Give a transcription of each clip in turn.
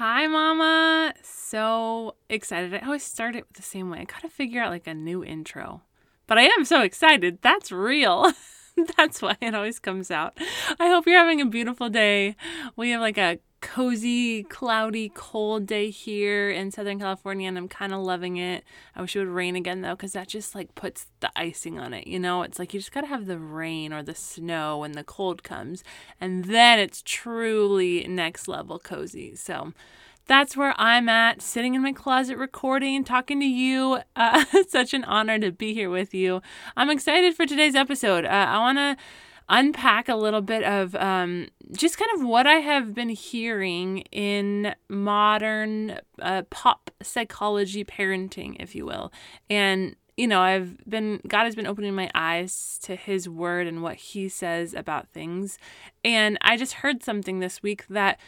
Hi, Mama. So excited. I always start it the same way. I gotta figure out like a new intro. But I am so excited. That's real. That's why it always comes out. I hope you're having a beautiful day. We have like a cozy, cloudy, cold day here in Southern California, and I'm kind of loving it. I wish it would rain again though, because that just like puts the icing on it. You know, it's like you just gotta have the rain or the snow when the cold comes, and then it's truly next level cozy. So, that's where I'm at, sitting in my closet recording, talking to you. Uh, such an honor to be here with you. I'm excited for today's episode. Uh, I want to unpack a little bit of um, just kind of what I have been hearing in modern uh, pop psychology parenting, if you will. And, you know, I've been, God has been opening my eyes to His word and what He says about things. And I just heard something this week that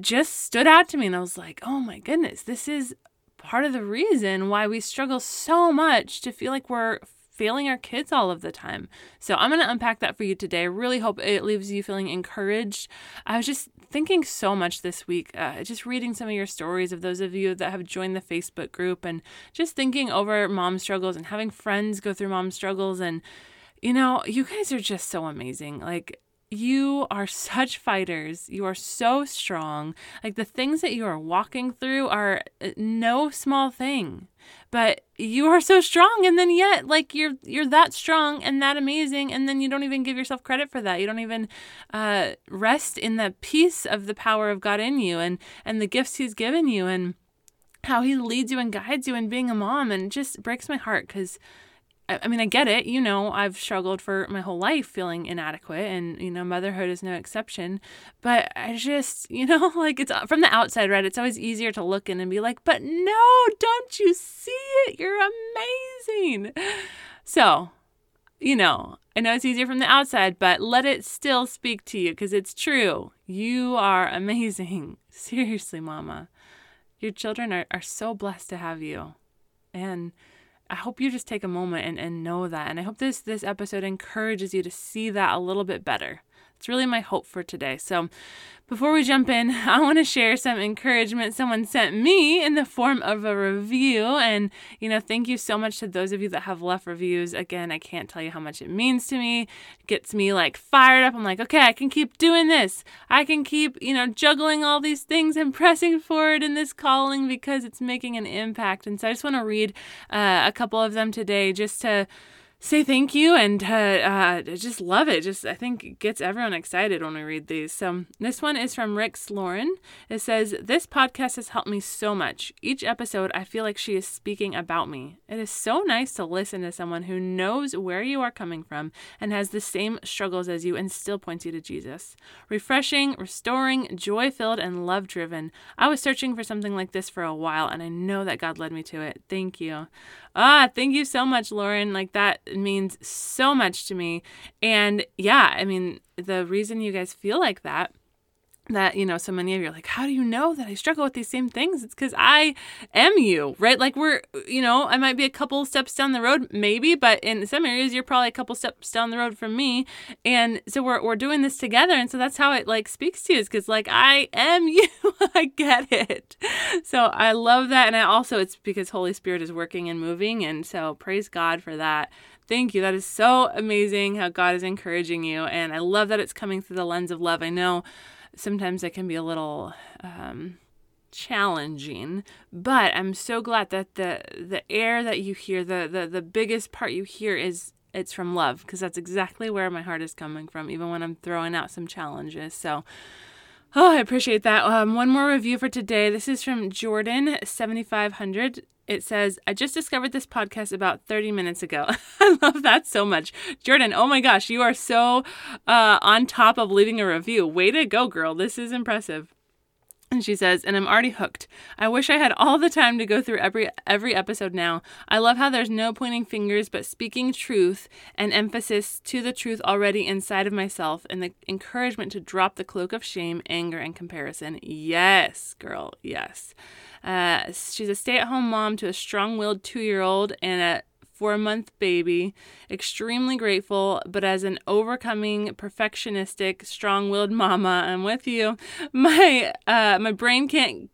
just stood out to me. And I was like, oh my goodness, this is part of the reason why we struggle so much to feel like we're failing our kids all of the time. So I'm going to unpack that for you today. I really hope it leaves you feeling encouraged. I was just thinking so much this week, uh, just reading some of your stories of those of you that have joined the Facebook group and just thinking over mom struggles and having friends go through mom struggles. And, you know, you guys are just so amazing. Like, you are such fighters. You are so strong. Like the things that you are walking through are uh, no small thing. But you are so strong and then yet like you're you're that strong and that amazing and then you don't even give yourself credit for that. You don't even uh, rest in the peace of the power of God in you and and the gifts he's given you and how he leads you and guides you in being a mom and just breaks my heart cuz I mean, I get it. You know, I've struggled for my whole life feeling inadequate, and, you know, motherhood is no exception. But I just, you know, like it's uh, from the outside, right? It's always easier to look in and be like, but no, don't you see it? You're amazing. So, you know, I know it's easier from the outside, but let it still speak to you because it's true. You are amazing. Seriously, mama. Your children are, are so blessed to have you. And, I hope you just take a moment and, and know that. And I hope this this episode encourages you to see that a little bit better. It's really my hope for today. So, before we jump in, I want to share some encouragement someone sent me in the form of a review. And, you know, thank you so much to those of you that have left reviews. Again, I can't tell you how much it means to me. It gets me like fired up. I'm like, okay, I can keep doing this. I can keep, you know, juggling all these things and pressing forward in this calling because it's making an impact. And so I just want to read uh, a couple of them today just to say thank you and uh, uh, just love it. Just I think it gets everyone excited when we read these. So this one is from Rick's Lauren. It says, "This podcast has helped me so much. Each episode, I feel like she is speaking about me. It is so nice to listen to someone who knows where you are coming from and has the same struggles as you and still points you to Jesus. Refreshing, restoring, joy-filled, and love-driven. I was searching for something like this for a while, and I know that God led me to it. Thank you." Ah, thank you so much, Lauren. Like that means so much to me. And yeah, I mean, the reason you guys feel like that that you know so many of you are like how do you know that i struggle with these same things? It's because i am you right? Like we're you know i might be a couple steps down the road maybe but in some areas you're probably a couple steps down the road from me. And so we're, we're doing this together. And so that's how it like speaks to you is because like i am you. I get it. So i love that. And i also it's because holy spirit is working and moving. And so praise god for that Thank you. That is so amazing how God is encouraging you. And I love that it's coming through the lens of love. I know sometimes it can be a little um, challenging but i'm so glad that the the air that you hear the the, the biggest part you hear is it's from love because that's exactly where my heart is coming from even when i'm throwing out some challenges so oh i appreciate that um, one more review for today this is from jordan 7500 it says, I just discovered this podcast about 30 minutes ago. I love that so much. Jordan, oh my gosh, you are so uh, on top of leaving a review. Way to go, girl. This is impressive. And she says, and I'm already hooked. I wish I had all the time to go through every every episode now. I love how there's no pointing fingers but speaking truth and emphasis to the truth already inside of myself and the encouragement to drop the cloak of shame, anger, and comparison. Yes, girl, yes. Uh, she's a stay-at-home mom to a strong-willed two-year-old and a four month baby. Extremely grateful, but as an overcoming, perfectionistic, strong willed mama, I'm with you. My uh, my brain can't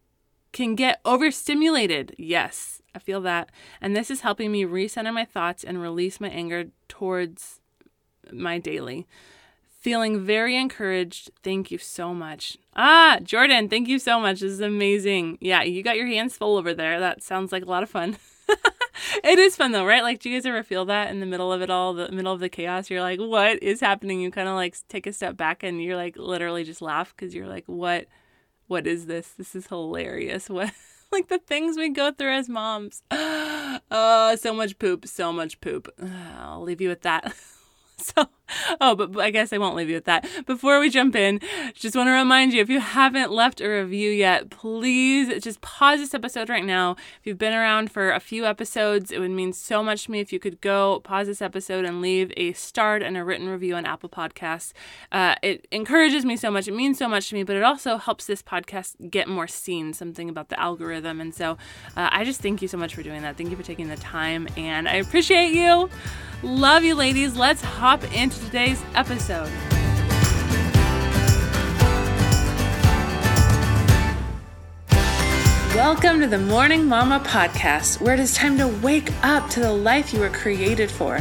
can get overstimulated. Yes, I feel that. And this is helping me recenter my thoughts and release my anger towards my daily. Feeling very encouraged. Thank you so much. Ah, Jordan, thank you so much. This is amazing. Yeah, you got your hands full over there. That sounds like a lot of fun. it is fun though, right? Like, do you guys ever feel that in the middle of it all, the middle of the chaos? You're like, what is happening? You kind of like take a step back and you're like literally just laugh because you're like, what, what is this? This is hilarious. What, like the things we go through as moms. Oh, so much poop, so much poop. I'll leave you with that. So, oh, but, I guess I won't leave you with that. Before we jump in, just want to remind you if you haven't left a review yet, please just pause this episode right now. If you've been around for a few episodes, it would mean so much to me if you could go pause this episode and leave a starred and a written review on Apple Podcasts. Uh, it encourages me so much. It means so much to me, but it also helps this podcast get more seen, something about the algorithm. And so uh, I just thank you so much for doing that. Thank you for taking the time, and I appreciate you. Love you, ladies. Let's hop into today's episode. Welcome to the Morning Mama podcast, where it is time to wake up to the life you were created for.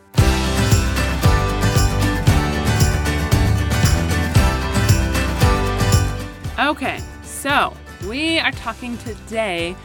Okay, so we are talking today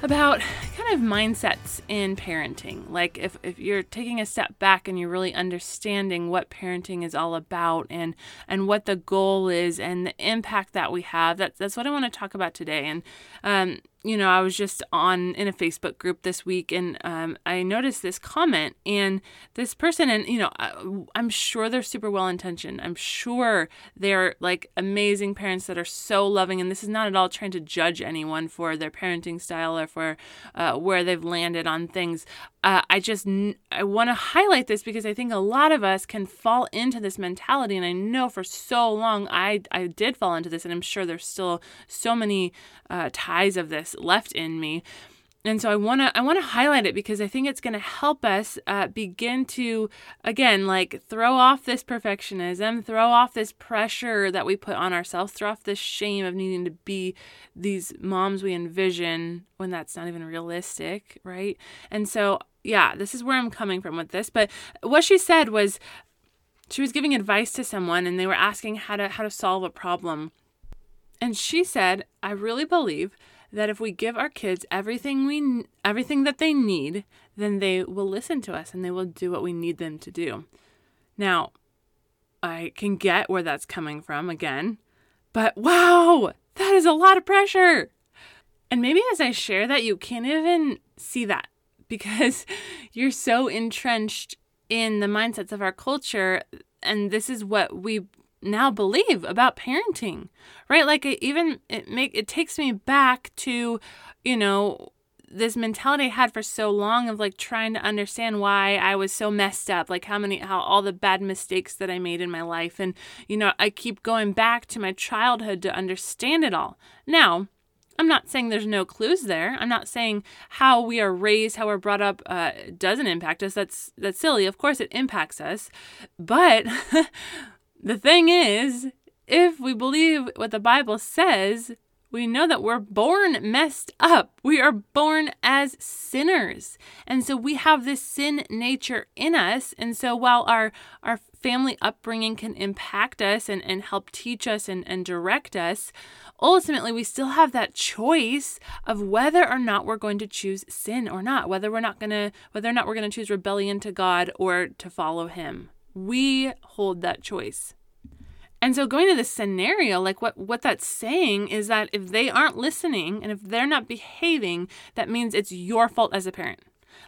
about kind of mindsets in parenting. Like if, if you're taking a step back and you're really understanding what parenting is all about and and what the goal is and the impact that we have, that's that's what I want to talk about today. And um, you know, I was just on in a Facebook group this week and um, I noticed this comment and this person, and you know, I'm sure they're super well intentioned. I'm sure they're like amazing parents that are so loving. And this is not at all trying to judge anyone for their parenting style or for uh, where they've landed on things. Uh, I just I want to highlight this because I think a lot of us can fall into this mentality, and I know for so long I I did fall into this, and I'm sure there's still so many uh, ties of this left in me. And so i want to i want to highlight it because i think it's going to help us uh, begin to again like throw off this perfectionism throw off this pressure that we put on ourselves throw off this shame of needing to be these moms we envision when that's not even realistic right? And so yeah this is where i'm coming from with this. But what she said was she was giving advice to someone and they were asking how to how to solve a problem. And she said, I really believe that if we give our kids everything we everything that they need, then they will listen to us and they will do what we need them to do. Now, I can get where that's coming from again, but wow, that is a lot of pressure. And maybe as I share that, you can't even see that because you're so entrenched in the mindsets of our culture. And this is what we now believe about parenting right like it even it make it takes me back to you know this mentality I had for so long of like trying to understand why I was so messed up, like how many, how all the bad mistakes that I made in my life. And, you know, I keep going back to my childhood to understand it all. Now, I'm not saying there's no clues there. I'm not saying how we are raised, how we're brought up, uh, doesn't impact us. That's that's silly. Of course, it impacts us, but The thing is, if we believe what the Bible says, we know that we're born messed up. We are born as sinners. And so we have this sin nature in us. And so while our, our family upbringing can impact us and, and help teach us and, and direct us, ultimately we still have that choice of whether or not we're going to choose sin or not, whether we're not gonna whether or not we're gonna choose rebellion to God or to follow him. We hold that choice. And so going to this scenario, like what what that's saying is that if they aren't listening and if they're not behaving, that means it's your fault as a parent.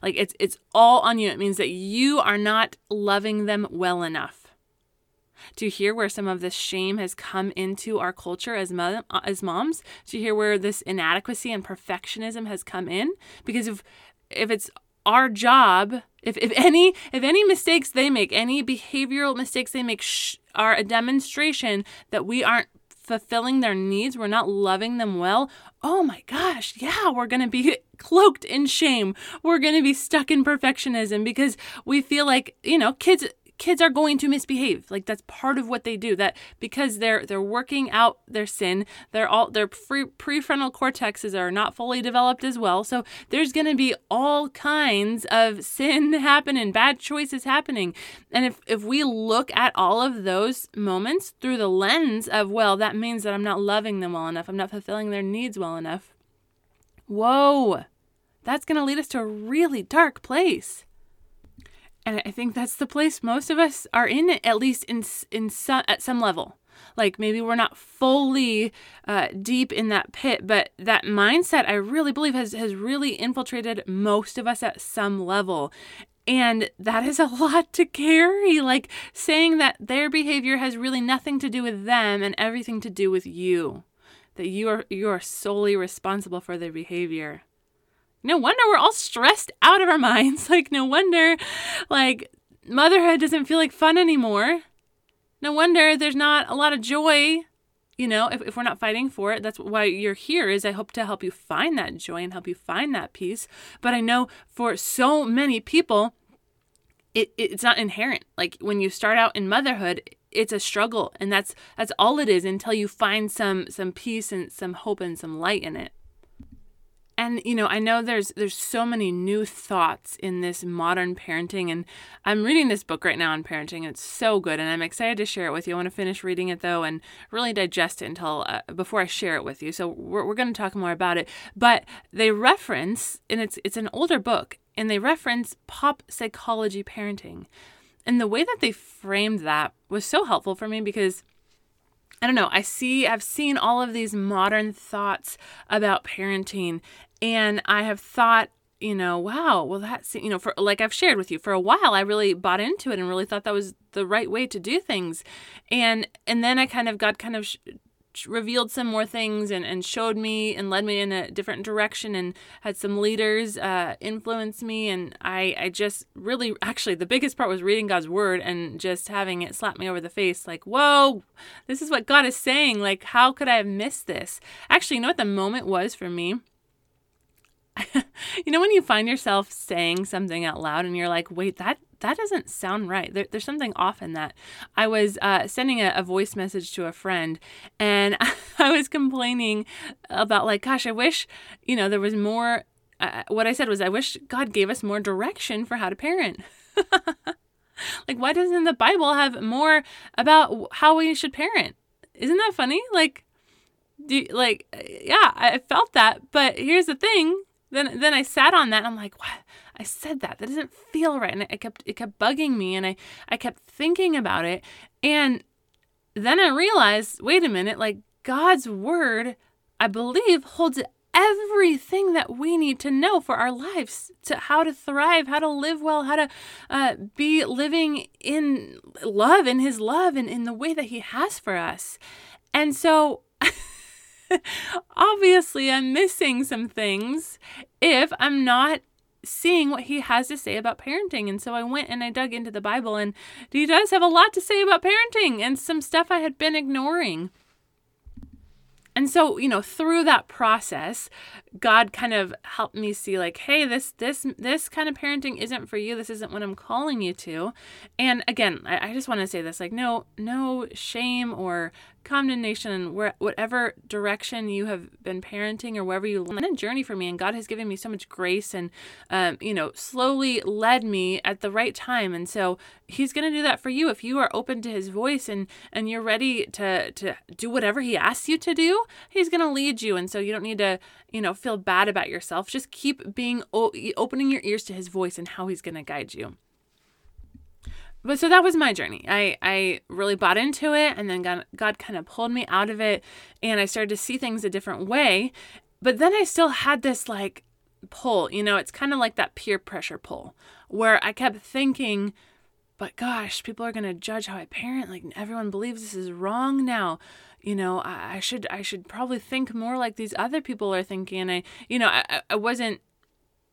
Like it's it's all on you. It means that you are not loving them well enough. Do you hear where some of this shame has come into our culture as as moms? You hear where this inadequacy and perfectionism has come in? Because if if it's our job, if, if any if any mistakes they make, any behavioral mistakes they make sh- are a demonstration that we aren't fulfilling their needs, we're not loving them well, oh my gosh, yeah, we're going to be cloaked in shame. We're going to be stuck in perfectionism because we feel like, you know, kids kids are going to misbehave. Like that's part of what they do that because they're they're working out their sin they're all their pre- prefrontal cortexes are not fully developed as well. So there's going to be all kinds of sin happening bad choices happening. And if if we look at all of those moments through the lens of well that means that I'm not loving them well enough I'm not fulfilling their needs well enough whoa that's going to lead us to a really dark place and I think that's the place most of us are in, at least in in some at some level. Like maybe we're not fully uh, deep in that pit, but that mindset I really believe has has really infiltrated most of us at some level. And that is a lot to carry. Like saying that their behavior has really nothing to do with them and everything to do with you. That you are you are solely responsible for their behavior. No wonder we're all stressed out of our minds. Like, no wonder, like, motherhood doesn't feel like fun anymore. No wonder there's not a lot of joy. You know, if, if we're not fighting for it, that's why you're here is I hope to help you find that joy and help you find that peace. But I know for so many people, it, it's not inherent. Like when you start out in motherhood, it's a struggle and that's that's all it is until you find some some peace and some hope and some light in it and you know i know there's there's so many new thoughts in this modern parenting and i'm reading this book right now on parenting. It's so good and i'm excited to share it with you. I want to finish reading it though and really digest it until uh, before i share it with you. So we're, we're going to talk more about it. But they reference and it's it's an older book and they reference pop psychology parenting. And the way that they framed that was so helpful for me because I don't know. I see, I've seen all of these modern thoughts about parenting, and I have thought, you know, wow, well, that's, you know, for like I've shared with you for a while, I really bought into it and really thought that was the right way to do things. And, and then I kind of got kind of sh- revealed some more things and, and showed me and led me in a different direction and had some leaders uh, influence me. And I, I just really actually the biggest part was reading god's word and just having it slap me over the face like whoa this is what god is saying. Like how could i have missed this? Actually you know what the moment was for me you know when you find yourself saying something out loud and you're like, wait, that that doesn't sound right. There, there's something off in that. I was uh, sending a, a, voice message to a friend, and I was complaining about like, gosh, I wish you know there was more. Uh, what I said was, I wish God gave us more direction for how to parent. like, why doesn't the Bible have more about how we should parent? Isn't that funny? Like, do like, yeah, I felt that, but here's the thing then then I sat on that and I'm like, what? I said that. That doesn't feel right. And it kept it kept bugging me and I I kept thinking about it. And then I realized, wait a minute, like God's word, I believe, holds everything that we need to know for our lives to how to thrive how to live well how to uh, be living in love in his love and in the way that he has for us and so obviously I'm missing some things if I'm not seeing what he has to say about parenting. And so I went and I dug into the Bible, and he does have a lot to say about parenting and some stuff I had been ignoring. And so, you know, through that process, God kind of helped me see like, hey, this this this kind of parenting isn't for you. This isn't what I'm calling you to. And again, I, I just want to say this like, no, no shame or condemnation where whatever direction you have been parenting or wherever you been a journey for me and god has given me so much grace and um, you know slowly led me at the right time. And so he's going to do that for you if you are open to his voice and and you're ready to to do whatever he asks you to do he's going to lead you. And so you don't need to you know feel bad about yourself. Just keep being opening your ears to his voice and how he's going to guide you but so that was my journey. I, I really bought into it and then God, God kind of pulled me out of it and I started to see things a different way. But then I still had this like pull, you know, it's kind of like that peer pressure pull where I kept thinking but gosh, people are going to judge how I parent. Like everyone believes this is wrong now. You know, I, I should I should probably think more like these other people are thinking. And I, you know, I, I wasn't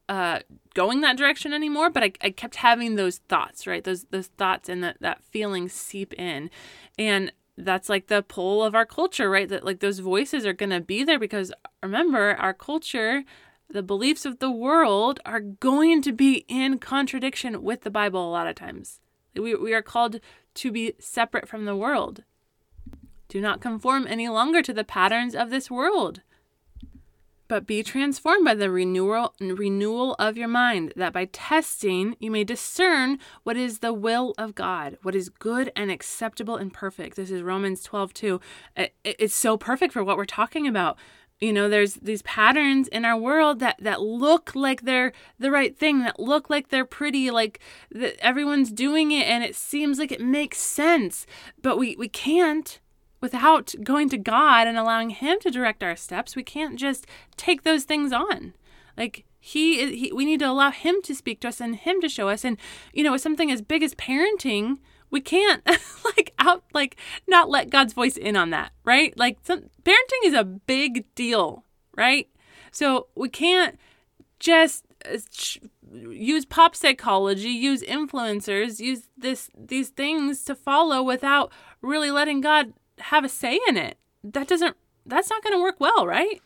uh, going that direction anymore, but I, I kept having those thoughts, right? Those those thoughts and that that feeling seep in, and that's like the pull of our culture, right? That like those voices are gonna be there because remember our culture, the beliefs of the world are going to be in contradiction with the Bible a lot of times. We we are called to be separate from the world. Do not conform any longer to the patterns of this world but be transformed by the renewal renewal of your mind that by testing you may discern what is the will of god what is good and acceptable and perfect. This is romans 12 2 it's so perfect for what we're talking about. You know there's these patterns in our world that that look like they're the right thing that look like they're pretty like that everyone's doing it and it seems like it makes sense. But we we can't without going to God and allowing Him to direct our steps, we can't just take those things on. Like he, he we need to allow Him to speak to us and Him to show us. And you know, with something as big as parenting, we can't like out like not let God's voice in on that, right? Like some, parenting is a big deal, right? So we can't just uh, use pop psychology, use influencers, use this these things to follow without really letting God have a say in it. That doesn't that's not going to work well, right?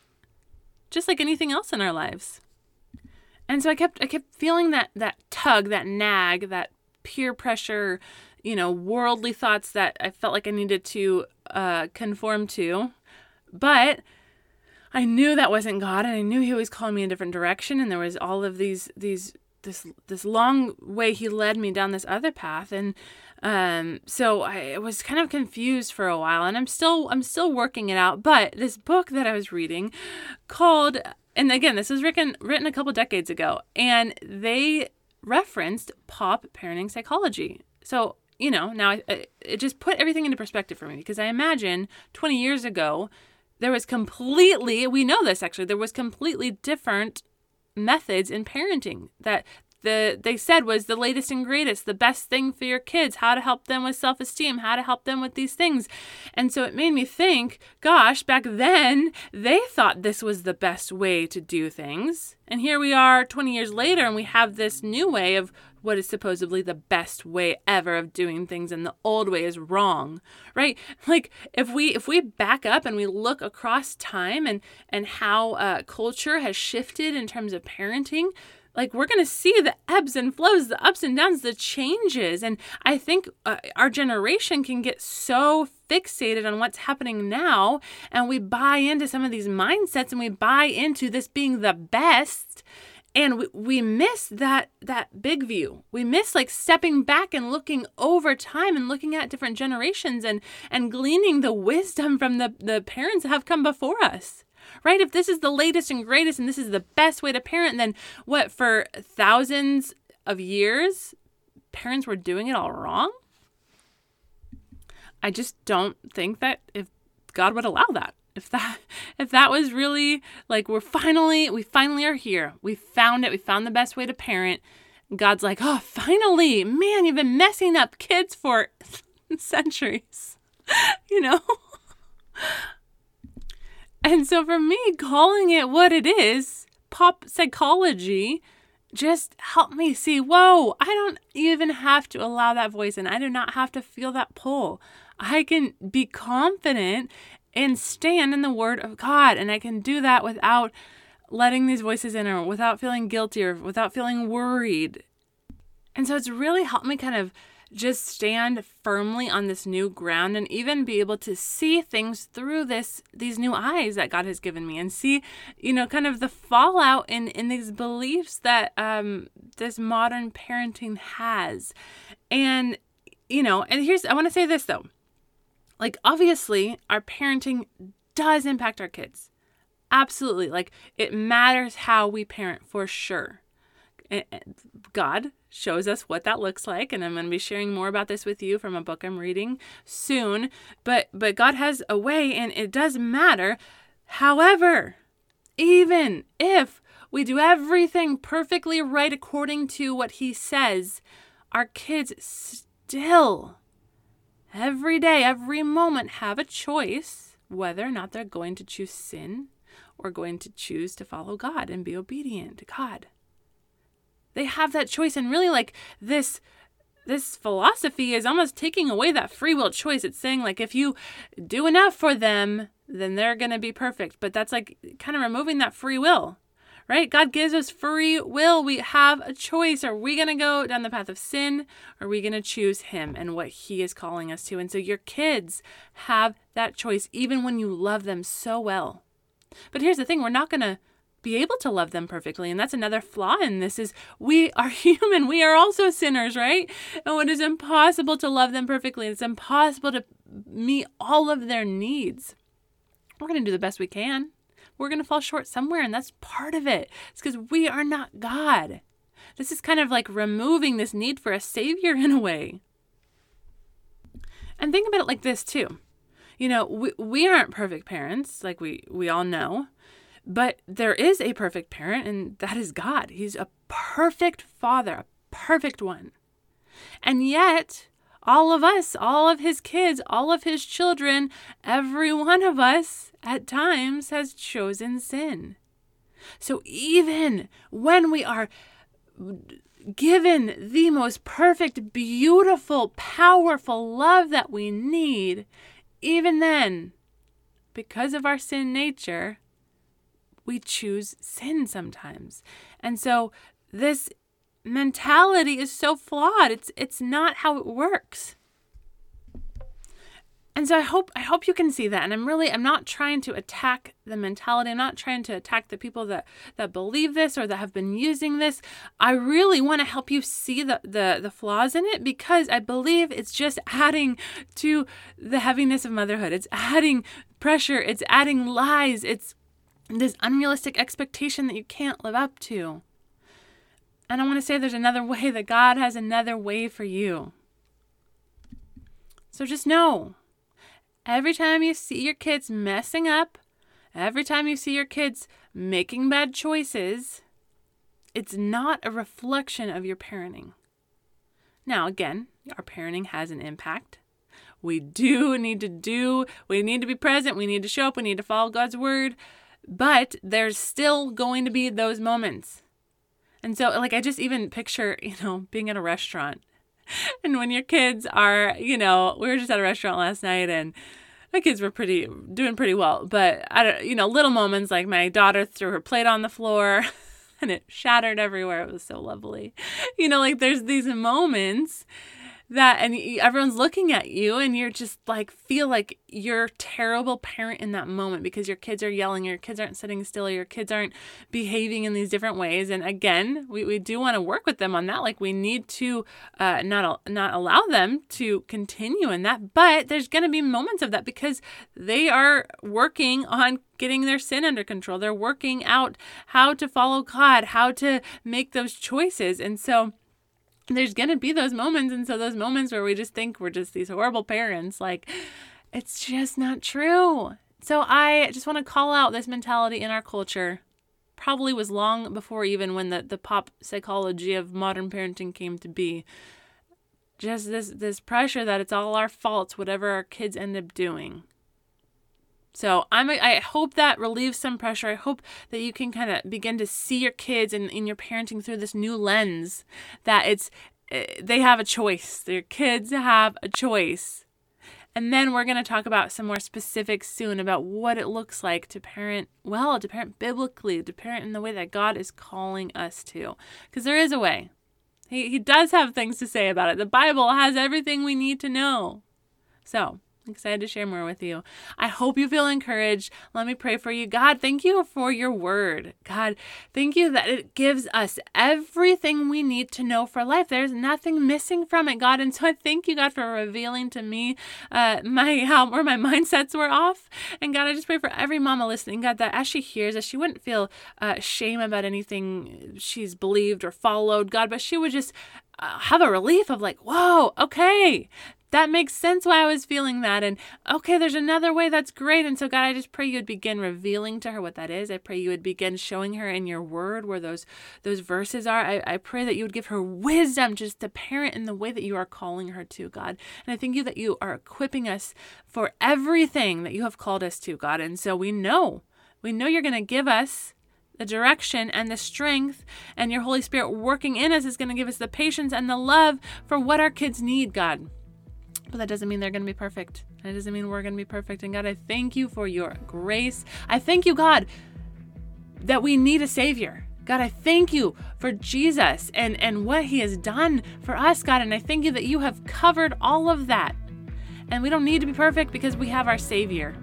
Just like anything else in our lives. And so I kept I kept feeling that that tug, that nag, that peer pressure, you know, worldly thoughts that I felt like I needed to uh, conform to. But I knew that wasn't God, and I knew He was calling me in a different direction. And there was all of these these this this long way He led me down this other path, and um, so I was kind of confused for a while, and I'm still I'm still working it out. But this book that I was reading, called and again this was written written a couple decades ago, and they referenced pop parenting psychology. So you know now I, it just put everything into perspective for me because I imagine 20 years ago there was completely we know this actually there was completely different methods in parenting that the they said was the latest and greatest, the best thing for your kids, how to help them with self-esteem, how to help them with these things. And so it made me think, gosh, back then they thought this was the best way to do things. And here we are 20 years later and we have this new way of what is supposedly the best way ever of doing things and the old way is wrong right like if we if we back up and we look across time and and how uh, culture has shifted in terms of parenting like we're going to see the ebbs and flows, the ups and downs, the changes. And I think uh, our generation can get so fixated on what's happening now and we buy into some of these mindsets and we buy into this being the best and we, we miss that that big view we miss like stepping back and looking over time and looking at different generations and and gleaning the wisdom from the the parents that have come before us right? If this is the latest and greatest and this is the best way to parent, then what, for thousands of years, parents were doing it all wrong? I just don't think that if God would allow that. If that if that was really like we're finally we finally are here. We found it. We found the best way to parent. God's like, "Oh, finally. Man, you've been messing up kids for centuries." you know? And so for me, calling it what it is, pop psychology, just helped me see whoa, I don't even have to allow that voice in. I do not have to feel that pull. I can be confident and stand in the word of God. And I can do that without letting these voices in or without feeling guilty or without feeling worried. And so it's really helped me kind of just stand firmly on this new ground and even be able to see things through this these new eyes that God has given me and see you know kind of the fallout in in these beliefs that um this modern parenting has. And you know and here's I want to say this though. Like obviously our parenting does impact our kids. Absolutely. Like it matters how we parent for sure God shows us what that looks like and I'm going to be sharing more about this with you from a book I'm reading soon but but God has a way and it does matter however even if we do everything perfectly right according to what he says our kids still, every day, every moment, have a choice whether or not they're going to choose sin or going to choose to follow God and be obedient to God. They have that choice, and really, like this this philosophy is almost taking away that free will choice. It's saying like if you do enough for them, then they're going to be perfect. But that's like kind of removing that free will. Right? God gives us free will. We have a choice. Are we going to go down the path of sin? Are we going to choose Him and what He is calling us to? And so your kids have that choice, even when you love them so well. But here's the thing we're not going to be able to love them perfectly and that's another flaw in this is we are human. We are also sinners right? And it is impossible to love them perfectly it's impossible to meet all of their needs. We're going to do the best we can. We're going to fall short somewhere and that's part of it. It's because we are not god. This is kind of like removing this need for a savior in a way. And think about it like this too. You know we, we aren't perfect parents like we we all know but there is a perfect parent, and that is God. He's a perfect father, a perfect one. And yet, all of us, all of his kids, all of his children, every one of us at times has chosen sin. So even when we are given the most perfect, beautiful, powerful love that we need, even then, because of our sin nature, we choose sin sometimes. And so this mentality is so flawed. It's it's not how it works. And so I hope I hope you can see that. And I'm really I'm not trying to attack the mentality. I'm not trying to attack the people that that believe this or that have been using this. I really want to help you see the the the flaws in it because I believe it's just adding to the heaviness of motherhood. It's adding pressure, it's adding lies, it's this unrealistic expectation that you can't live up to. And I want to say there's another way, that God has another way for you. So just know every time you see your kids messing up, every time you see your kids making bad choices, it's not a reflection of your parenting. Now, again, our parenting has an impact. We do need to do, we need to be present, we need to show up, we need to follow God's word. But there's still going to be those moments. And so, like, I just even picture, you know, being at a restaurant. And when your kids are, you know, we were just at a restaurant last night and my kids were pretty, doing pretty well. But, I don't, you know, little moments like my daughter threw her plate on the floor and it shattered everywhere. It was so lovely. You know, like, there's these moments that and everyone's looking at you and you're just like feel like you're terrible parent in that moment because your kids are yelling your kids aren't sitting still your kids aren't behaving in these different ways and again we, we do want to work with them on that like we need to uh, not not allow them to continue in that but there's going to be moments of that because they are working on getting their sin under control. They're working out how to follow god how to make those choices and so there's going to be those moments. And so, those moments where we just think we're just these horrible parents, like, it's just not true. So, I just want to call out this mentality in our culture. Probably was long before even when the, the pop psychology of modern parenting came to be. Just this this pressure that it's all our faults, whatever our kids end up doing. So I'm I hope that relieves some pressure. I hope that you can kind of begin to see your kids and in, your parenting through this new lens that it's eh, they have a choice. Their kids have a choice. And then we're going to talk about some more specifics soon about what it looks like to parent well, to parent biblically, to parent in the way that God is calling us to. Because there is a way. He, he does have things to say about it. The Bible has everything we need to know. So, excited to share more with you. I hope you feel encouraged. Let me pray for you. God, thank you for your word. God, thank you that it gives us everything we need to know for life. There's nothing missing from it, God. And so I thank you, God, for revealing to me uh, my how where my mindsets were off. And God, I just pray for every mama listening, God, that as she hears, that she wouldn't feel uh, shame about anything she's believed or followed, God, but she would just uh, have a relief of like, whoa, okay, that makes sense why I was feeling that. And okay, there's another way that's great. And so, God, I just pray you would begin revealing to her what that is. I pray you would begin showing her in your word where those those verses are. I, I pray that you would give her wisdom just to parent in the way that you are calling her to, God. And I thank you that you are equipping us for everything that you have called us to, God. And so we know, we know you're going to give us the direction and the strength, and your Holy Spirit working in us is going to give us the patience and the love for what our kids need, God. But that doesn't mean they're going to be perfect. That doesn't mean we're going to be perfect. And God, I thank you for your grace. I thank you, God, that we need a Savior. God, I thank you for Jesus and, and what He has done for us, God. And I thank you that you have covered all of that. And we don't need to be perfect because we have our Savior.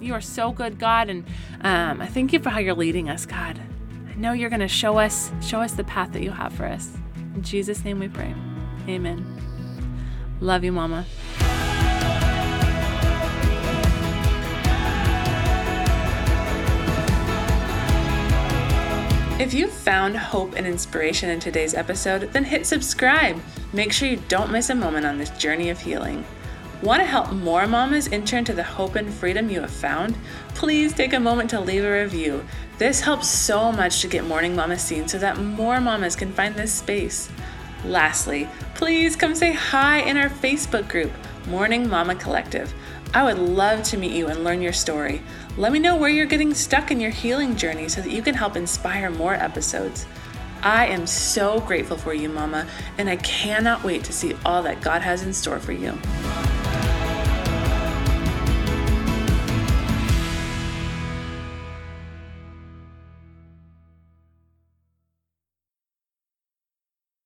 You are so good, God, and um, I thank you for how you're leading us, God. I know you're going to show us show us the path that you have for us. In Jesus' name we pray. Amen. Love you, Mama. If you found hope and inspiration in today's episode, then hit subscribe. Make sure you don't miss a moment on this journey of healing. Want to help more mamas enter into the hope and freedom you have found? Please take a moment to leave a review. This helps so much to get Morning Mama seen so that more mamas can find this space. Lastly, please come say hi in our Facebook group, Morning Mama Collective. I would love to meet you and learn your story. Let me know where you're getting stuck in your healing journey so that you can help inspire more episodes. I am so grateful for you, Mama, and I cannot wait to see all that God has in store for you.